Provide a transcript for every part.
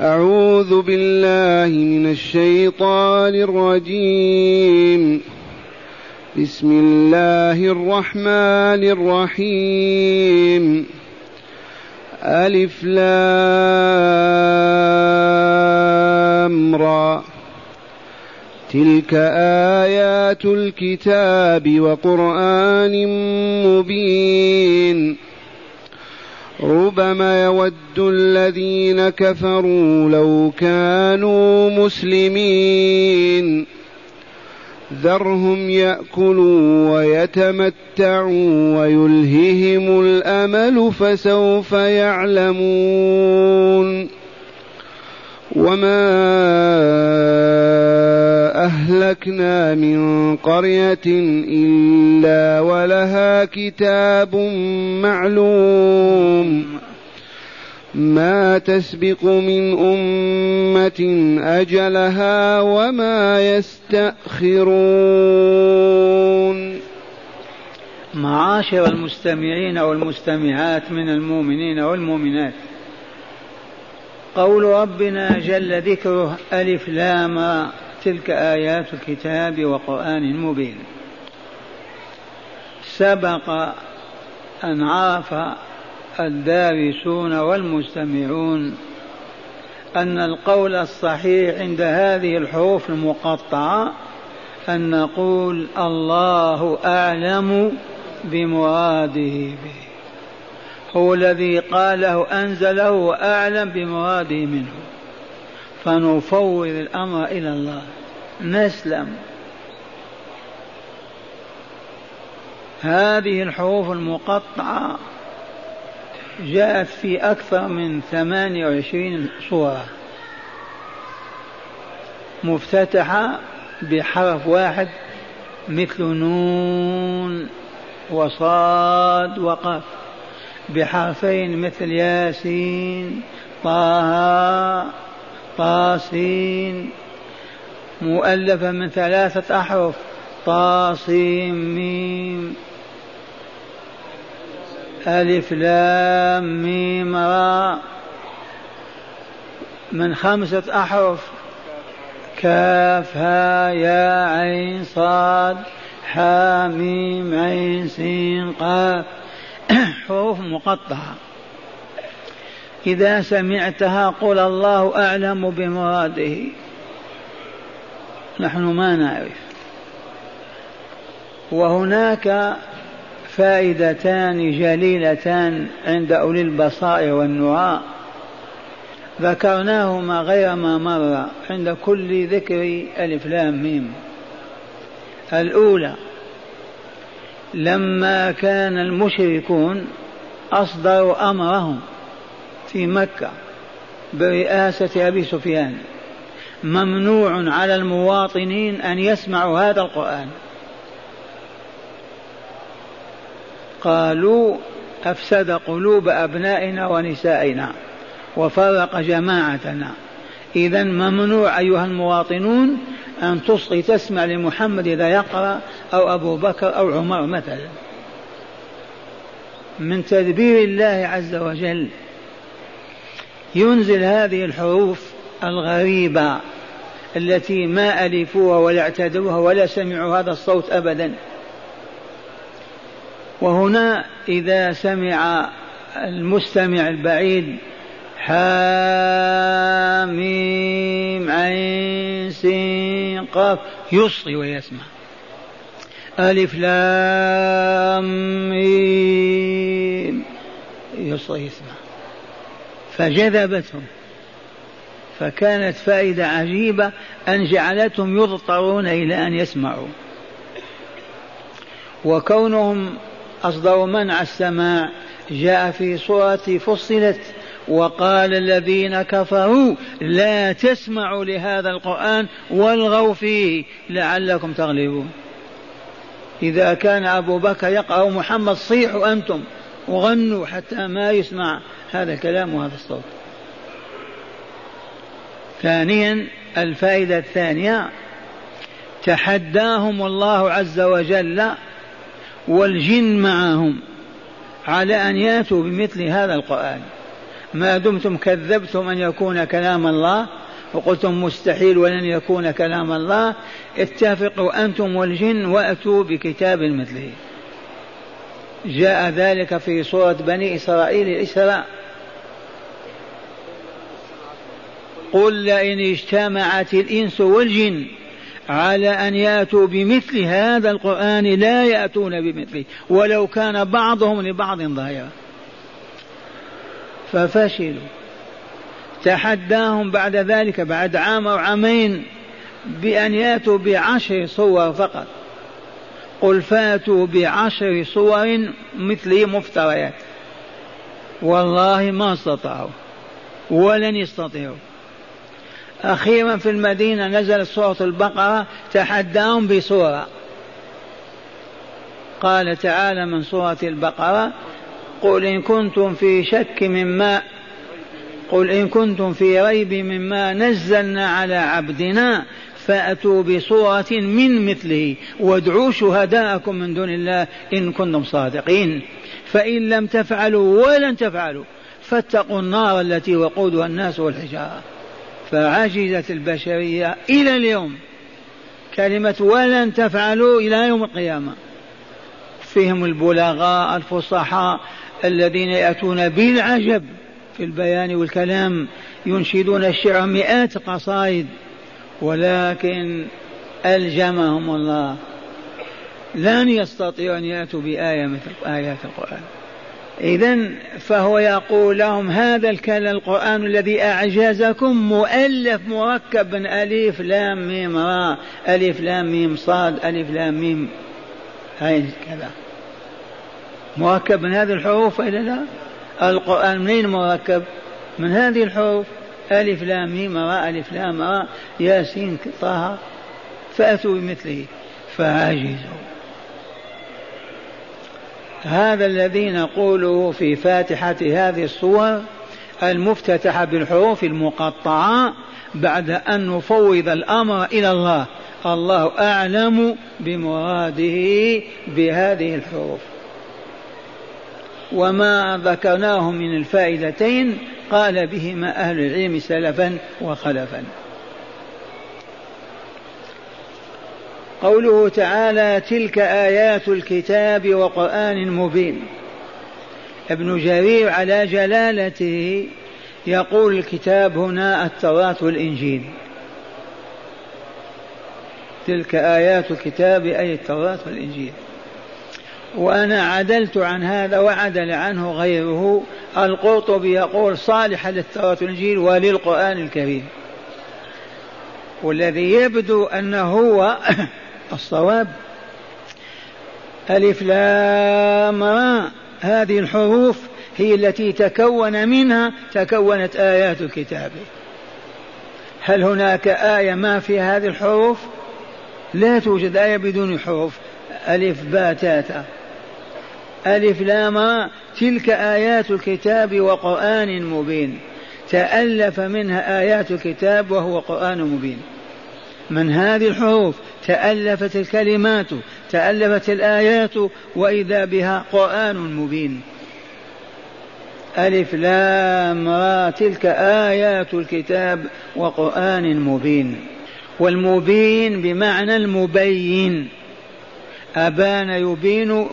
أعوذ بالله من الشيطان الرجيم. بسم الله الرحمن الرحيم. ألف لام را. تلك آيات الكتاب وقرآن مبين. ربما يود الذين كفروا لو كانوا مسلمين. ذرهم يأكلوا ويتمتعوا ويلههم الأمل فسوف يعلمون. وما أهلكنا من قرية إلا ولها كتاب معلوم ما تسبق من أمة أجلها وما يستأخرون معاشر المستمعين والمستمعات من المؤمنين والمؤمنات. قول ربنا جل ذكره ألف لام تلك آيات الكتاب وقرآن مبين. سبق أن عرف الدارسون والمستمعون أن القول الصحيح عند هذه الحروف المقطعة أن نقول الله أعلم بمراده به. هو الذي قاله أنزله وأعلم بمراده منه. فنفوض الأمر إلى الله. نسلم. هذه الحروف المقطعة جاءت في أكثر من ثمانية وعشرين صورة. مفتتحة بحرف واحد مثل نون وصاد وقف بحرفين مثل ياسين طه طاسين. مؤلفة من ثلاثة أحرف طاسيم ميم. ألف لام ميم را من خمسة أحرف كاف ها يا عين صاد حاميم عين سين قاف. حروف مقطعة. إذا سمعتها قل الله أعلم بمراده. نحن ما نعرف. وهناك فائدتان جليلتان عند أولي البصائر والنعاء ذكرناهما غير ما مر عند كل ذكر ألف لام ميم. الأولى لما كان المشركون أصدروا أمرهم في مكة برئاسة أبي سفيان ممنوع على المواطنين أن يسمعوا هذا القرآن. قالوا أفسد قلوب أبنائنا ونسائنا وفرق جماعتنا. إذا ممنوع أيها المواطنون أن تصغي تسمع لمحمد إذا يقرأ أو أبو بكر أو عمر مثلا. من تدبير الله عز وجل ينزل هذه الحروف الغريبة التي ما ألفوها ولا اعتدوها ولا سمعوا هذا الصوت أبدا. وهنا إذا سمع المستمع البعيد حاميم عين سين قاف يصغي ويسمع. ألف لام ميم. يصغي يسمع فجذبتهم. فكانت فائدة عجيبة أن جعلتهم يضطرون إلى أن يسمعوا. وكونهم أصدروا منع السماع جاء في سورة فصلت وقال الذين كفروا لا تسمعوا لهذا القرآن والغوا فيه لعلكم تغلبون. إذا كان أبو بكر يقرأ محمد صيحوا أنتم وغنوا حتى ما يسمع هذا الكلام وهذا الصوت. ثانيا الفائدة الثانية تحداهم الله عز وجل والجن معهم على أن يأتوا بمثل هذا القرآن. ما دمتم كذبتم أن يكون كلام الله وقلتم مستحيل ولن يكون كلام الله. اتفقوا أنتم والجن وأتوا بكتاب مثله. جاء ذلك في سورة بني إسرائيل الإسراء. قل لئن اجتمعت الإنس والجن على أن يأتوا بمثل هذا القرآن لا يأتون بمثله. ولو كان بعضهم لبعض ظاهرا. ففشلوا. تحداهم بعد ذلك بعد عام أو عامين بأن يأتوا بعشر صور فقط. قل فاتوا بعشر صور مثله مفتريات. والله ما استطاعوا ولن يستطيعوا. أخيرا في المدينة نزلت سورة البقرة تحداهم بسورة. قال تعالى من سورة البقرة قل إن كنتم في شك مما قل إن كنتم في ريب مما نزلنا على عبدنا فأتوا بصورة من مثله وادعوا شهداءكم من دون الله إن كنتم صادقين. فإن لم تفعلوا ولن تفعلوا فاتقوا النار التي وقودها الناس والحجارة. فعجزت البشرية إلى اليوم كلمة ولن تفعلوا إلى يوم القيامة. فيهم البلغاء الفصحاء الذين يأتون بالعجب في البيان والكلام ينشدون الشعر مئات قصائد ولكن ألجمهم الله. لن يستطيعوا أن يأتوا بآية مثل آيات القرآن. إذا فهو يقول لهم هذا الكلام القرآن الذي أعجزكم مؤلف مركب من ألف لام ميم را ألف لام ميم صاد ألف لام ميم هاي كذا مركب من هذه الحروف إلا لا؟ القرآن منين مركب من هذه الحروف. ألف لام ميم را ألف لام را ياسين طه فأتوا بمثله. فعجزوا. هذا الذي نقوله في فاتحة هذه الصور المفتتحة بالحروف المقطعة بعد أن نفوض الأمر إلى الله. الله أعلم بمراده بهذه الحروف. وما ذكرناه من الفائدتين قال بهما أهل العلم سلفا وخلفا. قوله تعالى تلك آيات الكتاب وقرآن مبين. ابن جرير على جلالته يقول الكتاب هنا التوراة والإنجيل. تلك آيات الكتاب أي التوراة والإنجيل. وأنا عدلت عن هذا وعدل عنه غيره. القرطبي يقول صالح للتوراة والإنجيل وللقرآن الكريم. والذي يبدو أنه هو الصواب ألف لام هذه الحروف هي التي تكون منها تكونت آيات الكتاب هل هناك آية ما في هذه الحروف؟ لا توجد آية بدون حروف. ألف باء تاتا ألف لام تلك آيات الكتاب وقرآن مبين. تألف منها آيات الكتاب وهو قرآن مبين. من هذه الحروف؟ تألفت الكلمات تألفت الآيات وإذا بها قرآن مبين. ألف لام را تلك آيات الكتاب وقرآن مبين. والمبين بمعنى المبين. أبان يبين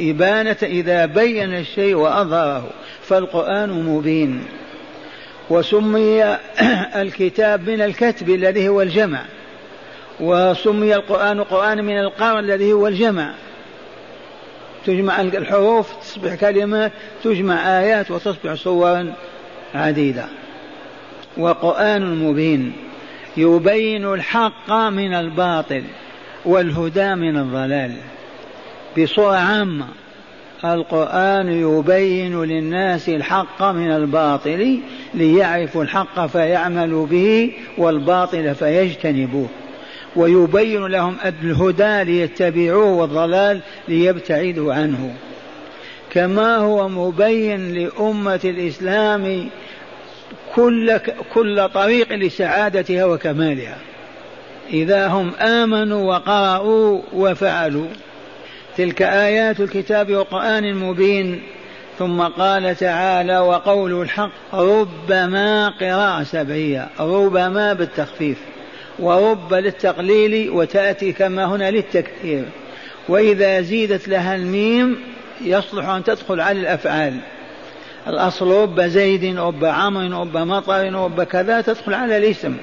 إبانة إذا بين الشيء وأظهره فالقرآن مبين. وسمي الكتاب من الكتب الذي هو الجمع. وسمي القرآن قرآن من القرن الذي هو الجمع. تجمع الحروف تصبح كلمات تجمع آيات وتصبح صورا عديدة. وقرآن مبين يبين الحق من الباطل. والهدى من الضلال. بصورة عامة القرآن يبين للناس الحق من الباطل ليعرفوا الحق فيعملوا به والباطل فيجتنبوه. ويبين لهم الهدى ليتبعوه والضلال ليبتعدوا عنه. كما هو مبين لأمة الإسلام كل كل طريق لسعادتها وكمالها. إذا هم آمنوا وقرأوا وفعلوا. تلك آيات الكتاب وقرآن مبين. ثم قال تعالى وقول الحق ربما قراءة سبعية ربما بالتخفيف ورب للتقليل وتأتي كما هنا للتكثير وإذا زيدت لها الميم يصلح أن تدخل على الأفعال. الأصل رب زيد رب عمر رب مطر رب كذا تدخل على الاسم.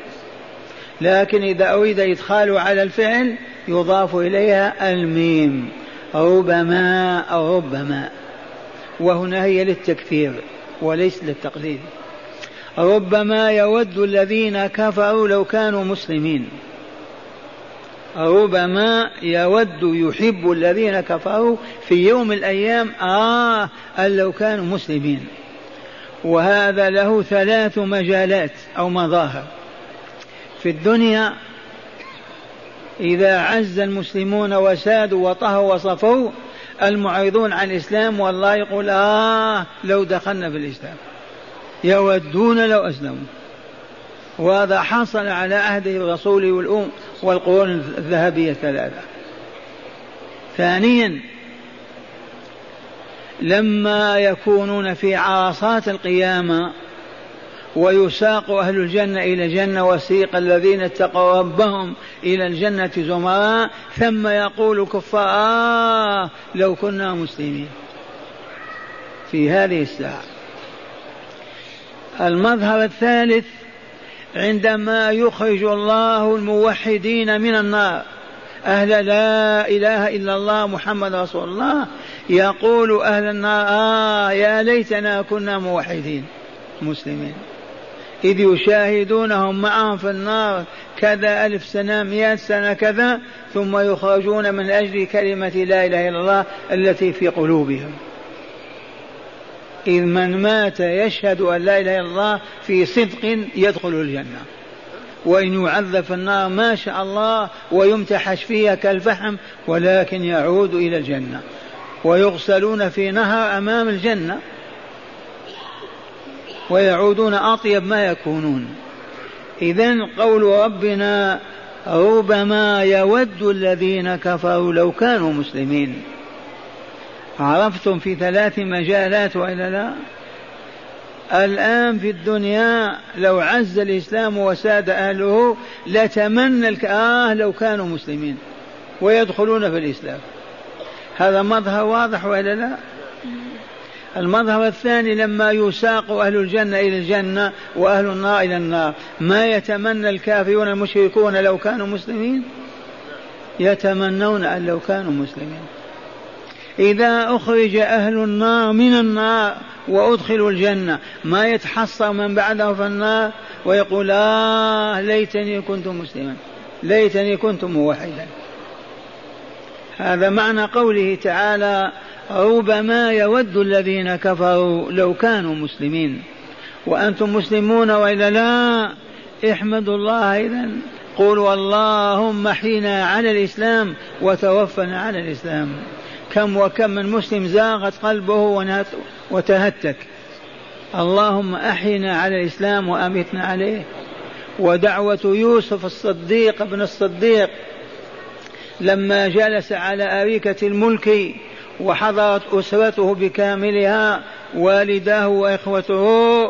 لكن إذا أريد إدخاله على الفعل يضاف إليها الميم ربما أو ربما. وهنا هي للتكثير وليس للتقليد ربما يود الذين كفروا لو كانوا مسلمين. ربما يود يحب الذين كفروا في يوم الأيام آه أن لو كانوا مسلمين. وهذا له ثلاث مجالات أو مظاهر. في الدنيا إذا عز المسلمون وسادوا وطهوا وصفوا المعرضون عن الإسلام والله يقول آه لو دخلنا في الإسلام يودون لو أسلموا وهذا حصل على عهده الرسول والأم والقرون الذهبية الثلاثة ثانيا لما يكونون في عرصات القيامة ويساق أهل الجنة إلى الجنة وسيق الذين اتقوا ربهم إلى الجنة زمراء. ثم يقول كفار آه لو كنا مسلمين. في هذه الساعة. المظهر الثالث عندما يخرج الله الموحدين من النار. أهل لا إله إلا الله محمد رسول الله. يقول أهل النار آه يا ليتنا كنا موحدين مسلمين. إذ يشاهدونهم معهم في النار كذا ألف سنة مئة سنة كذا ثم يخرجون من أجل كلمة لا إله إلا الله التي في قلوبهم. إذ من مات يشهد أن لا إله إلا الله في صدق يدخل الجنة. وإن يعذب في النار ما شاء الله ويمتحش فيها كالفحم ولكن يعود إلى الجنة. ويغسلون في نهر أمام الجنة. ويعودون أطيب ما يكونون. إذا قول ربنا ربما يود الذين كفروا لو كانوا مسلمين. عرفتم في ثلاث مجالات وإلا لا؟ الآن في الدنيا لو عز الإسلام وساد أهله لتمنى آه لو كانوا مسلمين ويدخلون في الإسلام. هذا مظهر واضح وإلا لا؟ المظهر الثاني لما يساق أهل الجنة إلى الجنة وأهل النار إلى النار. ما يتمنى الكافرون المشركون لو كانوا مسلمين؟ يتمنون أن لو كانوا مسلمين. إذا أخرج أهل النار من النار وأدخلوا الجنة ما يتحصر من بعده في النار؟ ويقول آه ليتني كنت مسلما. ليتني كنت موحدا. هذا معنى قوله تعالى ربما يود الذين كفروا لو كانوا مسلمين. وأنتم مسلمون وإلا لا؟ احمدوا الله إذا. قولوا اللهم احينا على الإسلام وتوفنا على الإسلام. كم وكم من مسلم زاغت قلبه وتهتك. اللهم احينا على الإسلام وأمتنا عليه. ودعوة يوسف الصديق ابن الصديق لما جلس على أريكة الملك وحضرت أسرته بكاملها والداه وإخوته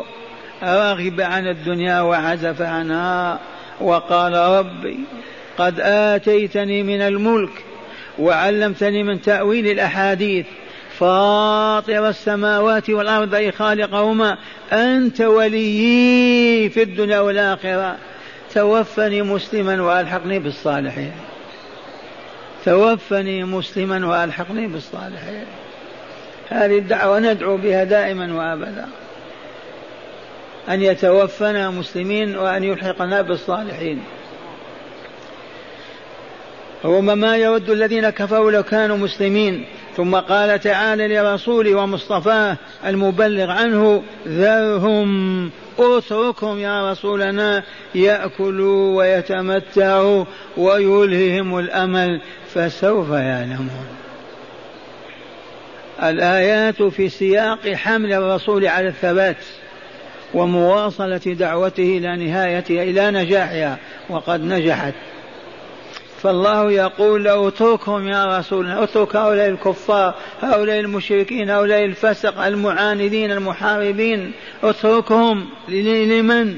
رغب عن الدنيا وعزف عنها وقال ربي قد آتيتني من الملك وعلمتني من تأويل الأحاديث. فاطر السماوات والأرض أي خالقهما أنت وليي في الدنيا والآخرة. توفني مسلما وألحقني بالصالحين. توفني مسلما وألحقني بالصالحين. هذه الدعوة ندعو بها دائما وأبدا. أن يتوفنا مسلمين وأن يلحقنا بالصالحين. ربما يود الذين كفروا لو كانوا مسلمين ثم قال تعالى لرسوله ومصطفاه المبلغ عنه ذرهم اتركهم يا رسولنا يأكلوا ويتمتعوا ويلههم الأمل فسوف يعلمون. الآيات في سياق حمل الرسول على الثبات ومواصلة دعوته إلى نهايتها إلى نجاحها وقد نجحت. فالله يقول له اتركهم يا رسول الله اترك هؤلاء الكفار هؤلاء المشركين هؤلاء الفسق المعاندين المحاربين اتركهم. لمن؟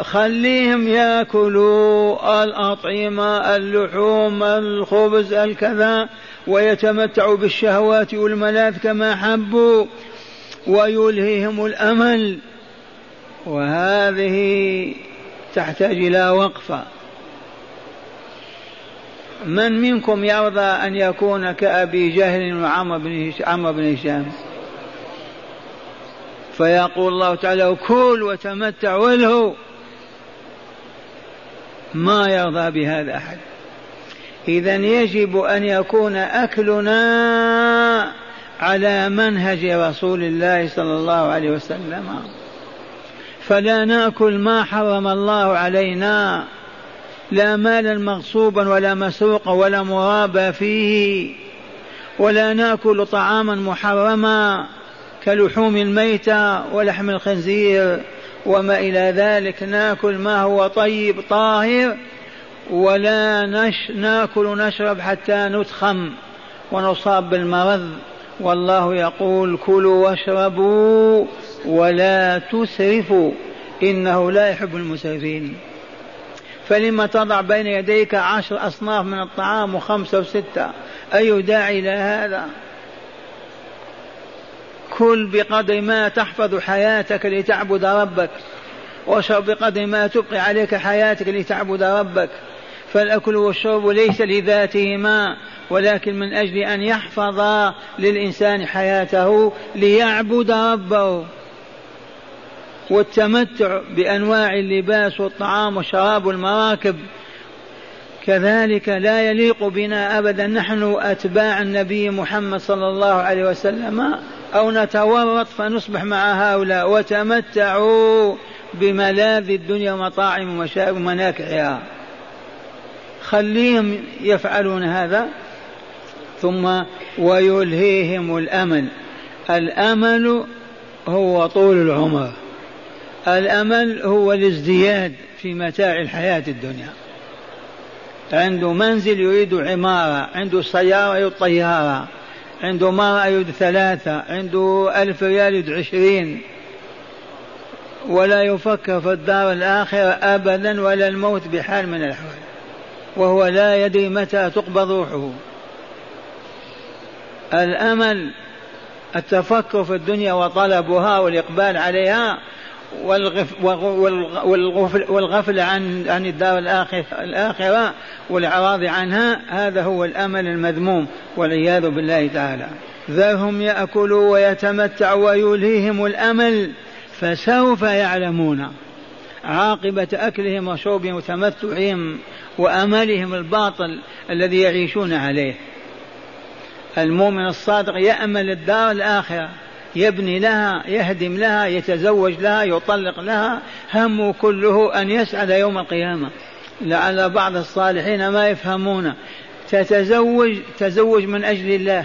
خليهم ياكلوا الأطعمة اللحوم الخبز الكذا ويتمتعوا بالشهوات والملاذ كما حبوا ويلهيهم الأمل. وهذه تحتاج إلى وقفة. من منكم يرضى أن يكون كأبي جهل وعمر بن عمرو بن هشام؟ فيقول الله تعالى كل وتمتع والهو ما يرضى بهذا أحد. اذا يجب أن يكون أكلنا على منهج رسول الله صلى الله عليه وسلم. فلا نأكل ما حرم الله علينا. لا مالا مغصوبا ولا مسروقا ولا مرابا فيه ولا ناكل طعاما محرما كلحوم الميتة ولحم الخنزير وما إلى ذلك ناكل ما هو طيب طاهر ولا نش ناكل نشرب حتى نتخم ونصاب بالمرض. والله يقول كلوا واشربوا ولا تسرفوا إنه لا يحب المسرفين. فلما تضع بين يديك عشر أصناف من الطعام وخمسة وستة أي داعي إلى هذا؟ كل بقدر ما تحفظ حياتك لتعبد ربك واشرب بقدر ما تبقي عليك حياتك لتعبد ربك. فالأكل والشرب ليس لذاتهما ولكن من أجل أن يحفظ للإنسان حياته ليعبد ربه. والتمتع بأنواع اللباس والطعام والشراب والمراكب كذلك لا يليق بنا أبدا نحن أتباع النبي محمد صلى الله عليه وسلم أو نتورط فنصبح مع هؤلاء. وتمتعوا بملاذ الدنيا ومطاعم ومشارب ومناكعها خليهم يفعلون هذا ثم ويلهيهم الأمل. الأمل هو طول العمر. الأمل هو الازدياد في متاع الحياة الدنيا. عنده منزل يريد عمارة عنده سيارة يريد طيارة عنده مرأة يريد ثلاثة عنده ألف ريال يريد عشرين. ولا يفكر في الدار الآخرة أبدا ولا الموت بحال من الأحوال. وهو لا يدري متى تقبض روحه. الأمل التفكر في الدنيا وطلبها والإقبال عليها والغفل عن عن الدار الآخرة, والإعراض عنها هذا هو الأمل المذموم والعياذ بالله تعالى. ذرهم يأكلوا ويتمتعوا ويلهيهم الأمل فسوف يعلمون. عاقبة أكلهم وشربهم وتمتعهم وأملهم الباطل الذي يعيشون عليه. المؤمن الصادق يأمل الدار الآخرة. يبني لها يهدم لها يتزوج لها يطلق لها. همه كله أن يسعد يوم القيامة. لعل بعض الصالحين ما يفهمون. تتزوج تزوج من أجل الله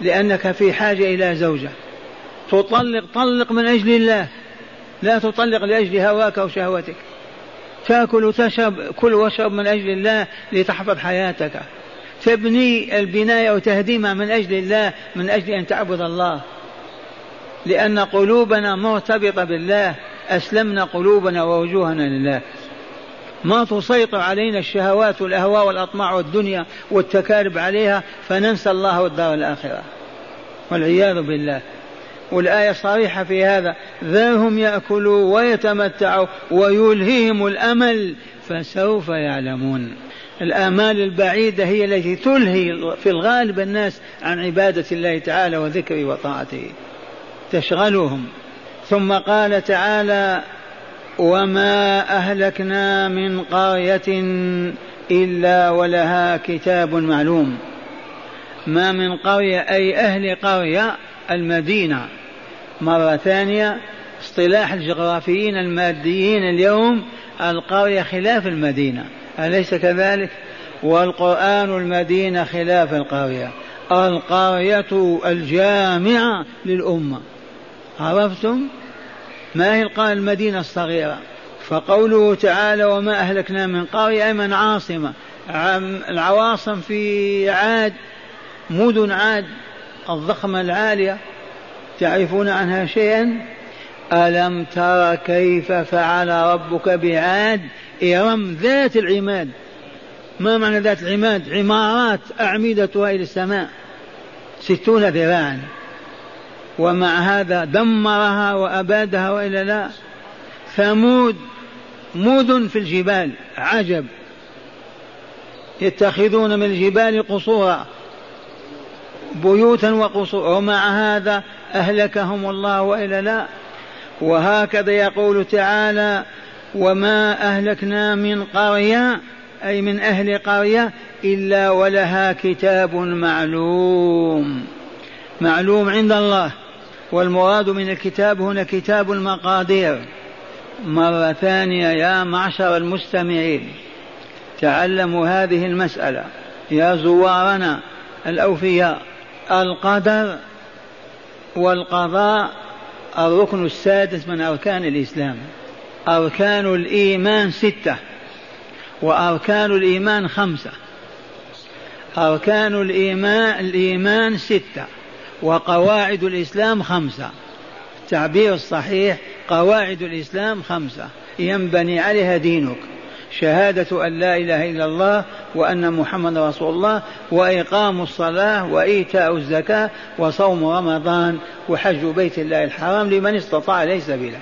لأنك في حاجة إلى زوجة. تطلق طلق من أجل الله. لا تطلق لأجل هواك أو شهوتك. تأكل وتشرب كل واشرب من أجل الله لتحفظ حياتك. تبني البناية وتهديمها من أجل الله من أجل أن تعبد الله. لأن قلوبنا مرتبطة بالله أسلمنا قلوبنا ووجوهنا لله. ما تسيطر علينا الشهوات والأهواء والأطماع والدنيا والتكالب عليها فننسى الله والدار الآخرة. والعياذ بالله. والآية صريحة في هذا ذرهم يأكلوا ويتمتعوا ويلهيهم الأمل فسوف يعلمون. الآمال البعيدة هي التي تلهي في الغالب الناس عن عبادة الله تعالى وذكره وطاعته. تشغلهم. ثم قال تعالى وما أهلكنا من قرية إلا ولها كتاب معلوم. ما من قرية أي أهل قرية المدينة. مرة ثانية اصطلاح الجغرافيين الماديين اليوم القرية خلاف المدينة. أليس كذلك؟ والقرآن المدينة خلاف القرية. القرية الجامعة للأمة. عرفتم؟ ما هي المدينة الصغيرة؟ فقوله تعالى وما أهلكنا من قرية أي من عاصمة. العواصم في عاد مدن عاد الضخمة العالية. تعرفون عنها شيئا؟ ألم تر كيف فعل ربك بعاد؟ إرم ذات العماد. ما معنى ذات العماد؟ عمارات أعمدتها إلى السماء. ستون ذراعا. ومع هذا دمرها وأبادها وإلا لا. ثمود مدن في الجبال عجب. يتخذون من الجبال قصورا. بيوتا وقصورا. ومع هذا أهلكهم الله وإلا لا. وهكذا يقول تعالى وما أهلكنا من قرية أي من أهل قرية إلا ولها كتاب معلوم. معلوم عند الله. والمراد من الكتاب هنا كتاب المقادير. مرة ثانية يا معشر المستمعين تعلموا هذه المسألة. يا زوارنا الأوفياء القدر والقضاء الركن السادس من أركان الإسلام. أركان الإيمان ستة وأركان الإيمان خمسة أركان الإيمان الإيمان ستة وقواعد الإسلام خمسة التعبير الصحيح قواعد الإسلام خمسة. ينبني عليها دينك. شهادة أن لا إله إلا الله وأن محمد رسول الله وإقام الصلاة وإيتاء الزكاة وصوم رمضان وحج بيت الله الحرام لمن استطاع إليه سبيلا.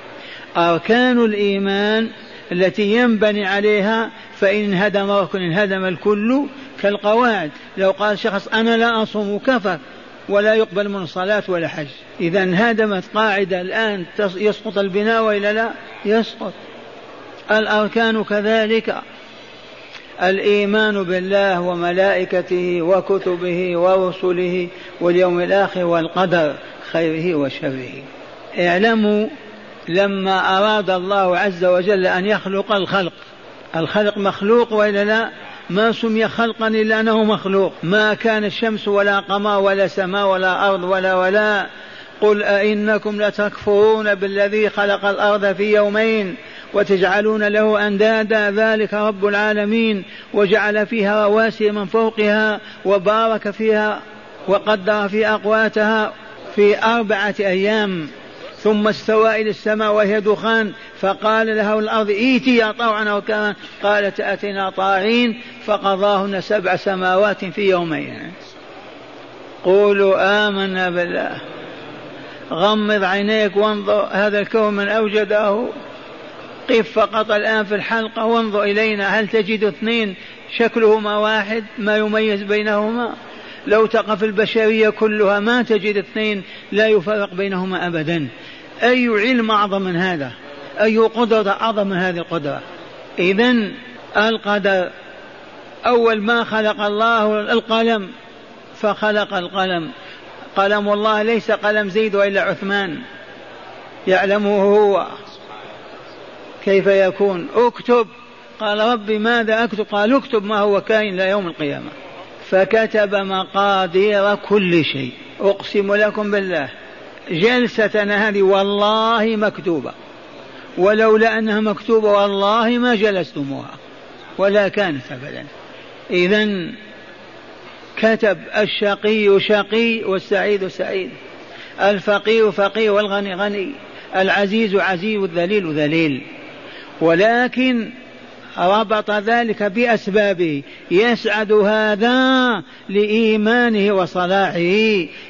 أركان الإيمان التي ينبني عليها فإن انهدم ركن انهدم الكل كالقواعد. لو قال شخص أنا لا أصوم كفر ولا يقبل من صلاة ولا حج. إذا انهدمت قاعدة الآن يسقط البناء وإلا لا؟ يسقط. الأركان كذلك. الإيمان بالله وملائكته وكتبه ورسله واليوم الآخر والقدر خيره وشره. اعلموا لما أراد الله عز وجل أن يخلق الخلق. الخلق مخلوق وإلا لا؟ ما سمي خلقا إلا أنه مخلوق. ما كان الشمس ولا قمر ولا سماء ولا أرض ولا ولا. قل أئنكم لتكفرون بالذي خلق الأرض في يومين وتجعلون له أندادا. ذلك رب العالمين. وجعل فيها رواسي من فوقها وبارك فيها وقدر في أقواتها في أربعة أيام. ثم استوى إلى السماء وهي دخان فقال لها الأرض إيتي طوعا أو كان قالت أتينا طاعين فقضاهن سبع سماوات في يومين. قولوا آمنا بالله. غمض عينيك وانظر هذا الكون من أوجده. قف فقط الآن في الحلقة وانظر إلينا هل تجد اثنين شكلهما واحد؟ ما يميز بينهما؟ لو تقف البشرية كلها ما تجد اثنين لا يفرق بينهما أبدا. أي علم أعظم من هذا؟ أي قدرة أعظم من هذه القدرة؟ إذا القدر أول ما خلق الله القلم فخلق القلم. قلم الله ليس قلم زيد وإلا عثمان. يعلمه هو. كيف يكون؟ اكتب. قال ربي ماذا أكتب؟ قال اكتب ما هو كائن إلى يوم القيامة. فكتب مقادير كل شيء. أقسم لكم بالله. جلستنا هذه والله مكتوبة. ولولا أنها مكتوبة والله ما جلستموها. ولا كانت ابدا. اذا كتب الشقي شقي والسعيد سعيد. الفقير فقير والغني غني. العزيز عزيز والذليل ذليل ولكن ربط ذلك بأسبابه يسعد هذا لإيمانه وصلاحه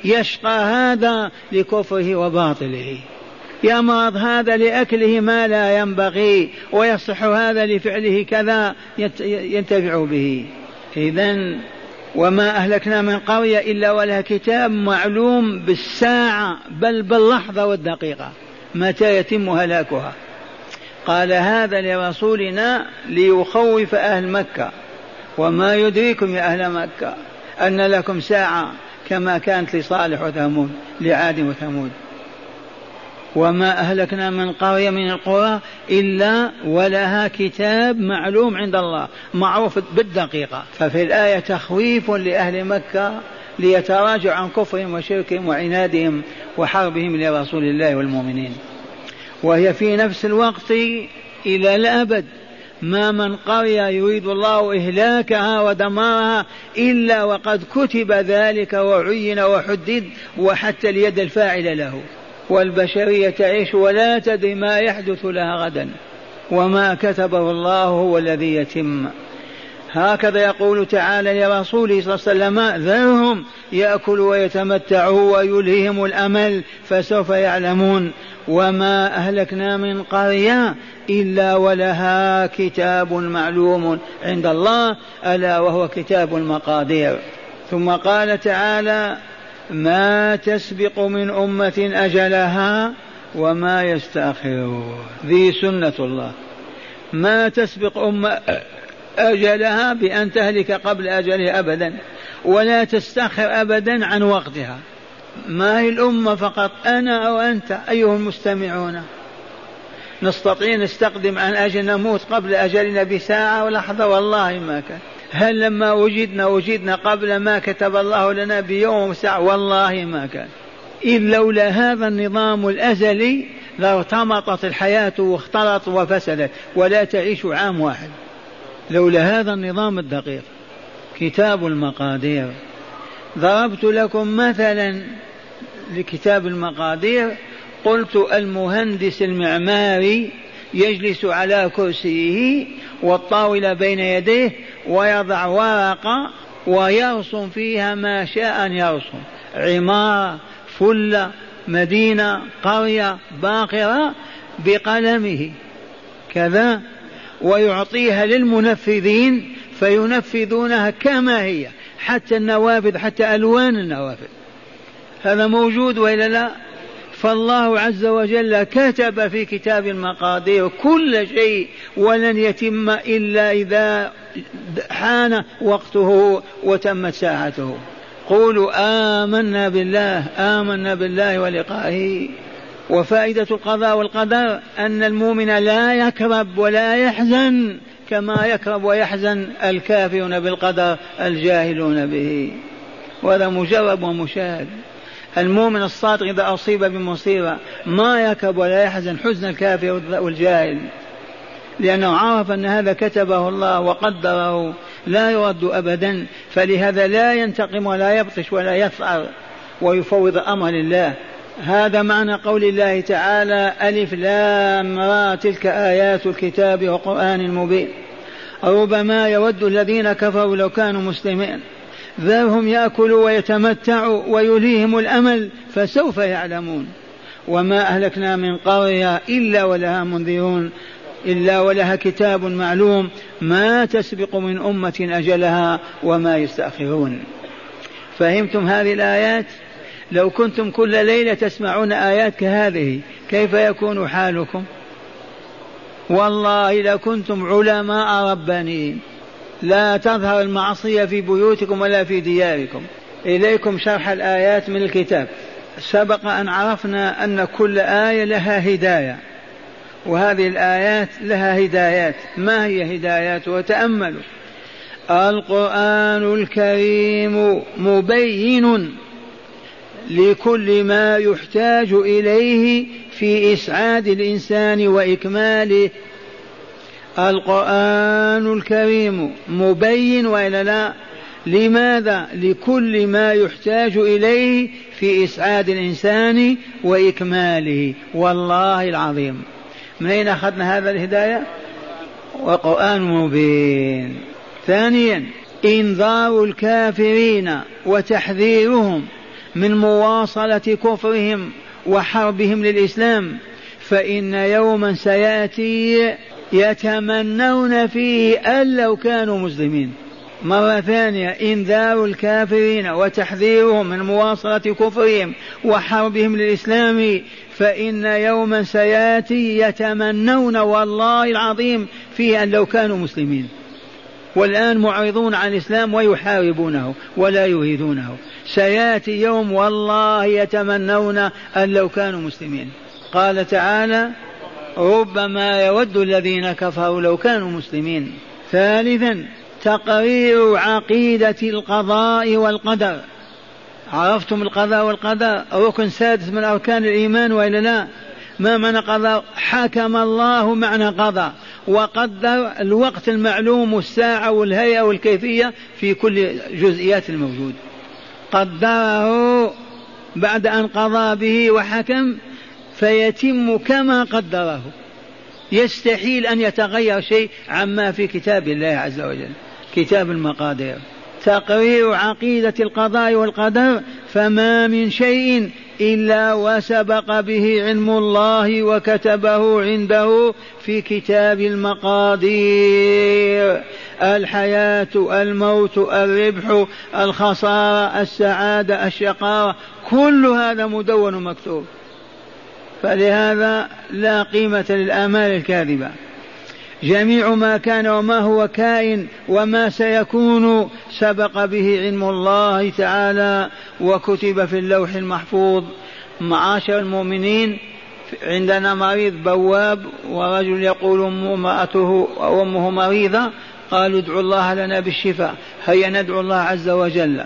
يشقى هذا لكفره وباطله. يمرض هذا لأكله ما لا ينبغي ويصح هذا لفعله كذا ينتفع به. إذا وما أهلكنا من قرية إلا ولها كتاب معلوم بالساعة بل باللحظة والدقيقة. متى يتم هلاكها؟ قال هذا لرسولنا ليخوف أهل مكة. وما يدريكم يا أهل مكة أن لكم ساعة كما كانت لصالح وثمود لعاد وثمود. وما أهلكنا من قرية من القرى إلا ولها كتاب معلوم عند الله معروف بالدقيقة. ففي الآية تخويف لأهل مكة ليتراجعوا عن كفرهم وشركهم وعنادهم وحربهم لرسول الله والمؤمنين. وهي في نفس الوقت إلى الأبد. ما من قرية يريد الله إهلاكها ودمارها إلا وقد كتب ذلك وعين وحدد وحتى اليد الفاعل له. والبشرية تعيش ولا تدري ما يحدث لها غدا. وما كتبه الله هو الذي يتم. هكذا يقول تعالى لرسوله صلى الله عليه وسلم ذرهم يأكلوا ويتمتعوا ويلههم الأمل فسوف يعلمون. وما أهلكنا من قرية إلا ولها كتاب معلوم عند الله ألا وهو كتاب المقادير. ثم قال تعالى ما تسبق من أمة أجلها وما يستأخرون. ذي سنة الله. ما تسبق أمة أجلها بأن تهلك قبل أجلها أبدا ولا تستأخر أبدا عن وقتها. ما هي الأمة فقط أنا أو أنت أيها المستمعون؟ نستطيع نستقدم عن أجل نموت قبل أجلنا بساعة ولحظة؟ والله ما كان. هل لما وجدنا وجدنا قبل ما كتب الله لنا بيوم وساعة والله ما كان. إذ لولا هذا النظام الأزلي لارتمطت الحياة واختلط وفسدت ولا تعيش عام واحد. لولا هذا النظام الدقيق. كتاب المقادير. ضربت لكم مثلا لكتاب المقادير. قلت المهندس المعماري يجلس على كرسيه والطاولة بين يديه ويضع ورقة ويرسم فيها ما شاء أن يرسم. عمارة فلة مدينة قرية باقرة بقلمه. كذا ويعطيها للمنفذين فينفذونها كما هي حتى النوافذ حتى ألوان النوافذ. هذا موجود وإلا لا؟ فالله عز وجل كتب في كتاب المقادير كل شيء ولن يتم إلا إذا حان وقته وتمت ساعته. قولوا آمنا بالله آمنا بالله ولقائه. وفائدة القضاء والقدر أن المؤمن لا يكرب ولا يحزن كما يكرب ويحزن الكافرون بالقدر الجاهلون به. وهذا مجرب ومشاهد. المؤمن الصادق إذا أصيب بمصيبة ما يكرب ولا يحزن حزن الكافر والجاهل. لأنه عرف أن هذا كتبه الله وقدره لا يرد أبدا فلهذا لا ينتقم ولا يبطش ولا يثأر ويفوض أمر لله. هذا معنى قول الله تعالى ألف لام را تلك آيات الكتاب وقرآن مبين. ربما يود الذين كفروا لو كانوا مسلمين. ذرهم يأكلوا ويتمتعوا ويليهم الأمل فسوف يعلمون. وما أهلكنا من قرية إلا ولها منذرون إلا ولها كتاب معلوم. ما تسبق من أمة أجلها وما يستأخرون. فهمتم هذه الآيات؟ لو كنتم كل ليلة تسمعون آيات كهذه كيف يكون حالكم؟ والله لكنتم علماء ربانيين لا تظهر المعصية في بيوتكم ولا في دياركم. إليكم شرح الآيات من الكتاب. سبق أن عرفنا أن كل آية لها هداية وهذه الآيات لها هدايات. ما هي هدايات؟ وتأملوا. القرآن الكريم مبين لكل ما يحتاج إليه في إسعاد الإنسان وإكماله القرآن الكريم. مبين وإلا لا؟ لماذا؟ لكل ما يحتاج إليه في إسعاد الإنسان وإكماله. والله العظيم. من أين أخذنا هذا الهداية؟ وقرآن مبين. ثانيا إنذار الكافرين وتحذيرهم من مواصلة كفرهم وحربهم للإسلام فإن يوما سيأتي يتمنون فيه أن لو كانوا مسلمين. مرة ثانية إنذار الكافرين وتحذيرهم من مواصلة كفرهم وحربهم للإسلام فإن يوما سيأتي يتمنون والله العظيم فيه أن لو كانوا مسلمين. والآن معرضون عن الإسلام ويحاربونه ولا يريدونه سيأتي يوم والله يتمنون أن لو كانوا مسلمين. قال تعالى ربما يود الذين كفروا لو كانوا مسلمين. ثالثا تقرير عقيدة القضاء والقدر. عرفتم القضاء والقدر؟ ركن سادس من أركان الإيمان وإلا لا؟ ما معنى قضى حكم الله معنى قضى وقدر الوقت المعلوم والساعة والهيئة والكيفية في كل جزئيات الموجود. قدره بعد أن قضى به وحكم فيتم كما قدره. يستحيل أن يتغير شيء عما في كتاب الله عز وجل. كتاب المقادير. تقرير عقيدة القضاء والقدر فما من شيء إلا وسبق به علم الله وكتبه عنده في كتاب المقادير. الحياة الموت الربح الخسارة السعادة الشقاوة كل هذا مدون مكتوب فلهذا لا قيمة للآمال الكاذبة. جميع ما كان وما هو كائن وما سيكون سبق به علم الله تعالى وكتب في اللوح المحفوظ. معاشر المؤمنين عندنا مريض بواب ورجل يقول امرأته أو أمه مريضة قالوا ادعوا الله لنا بالشفاء. هيا ندعو الله عز وجل.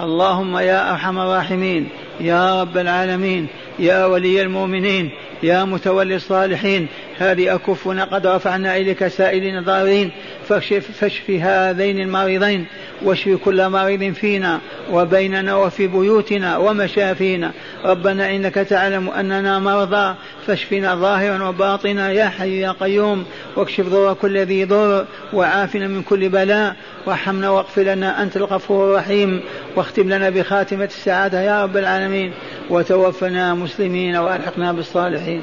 اللهم يا أرحم الراحمين يا رب العالمين يا ولي المؤمنين يا متولي الصالحين هذه أكفنا قد رفعنا إليك سائلين ضارين فاشف, فاشف هذين المريضين واشف كل مريض فينا وبيننا وفي بيوتنا ومشافينا. ربنا إنك تعلم أننا مرضى فاشفنا ظاهرا وباطنا يا حي يا قيوم واكشف ضر كل ذي ضر وعافنا من كل بلاء. وارحمنا واغفر لنا أنت الغفور الرحيم. واختم لنا بخاتمة السعادة يا رب العالمين. وتوفنا مسلمين وألحقنا بالصالحين.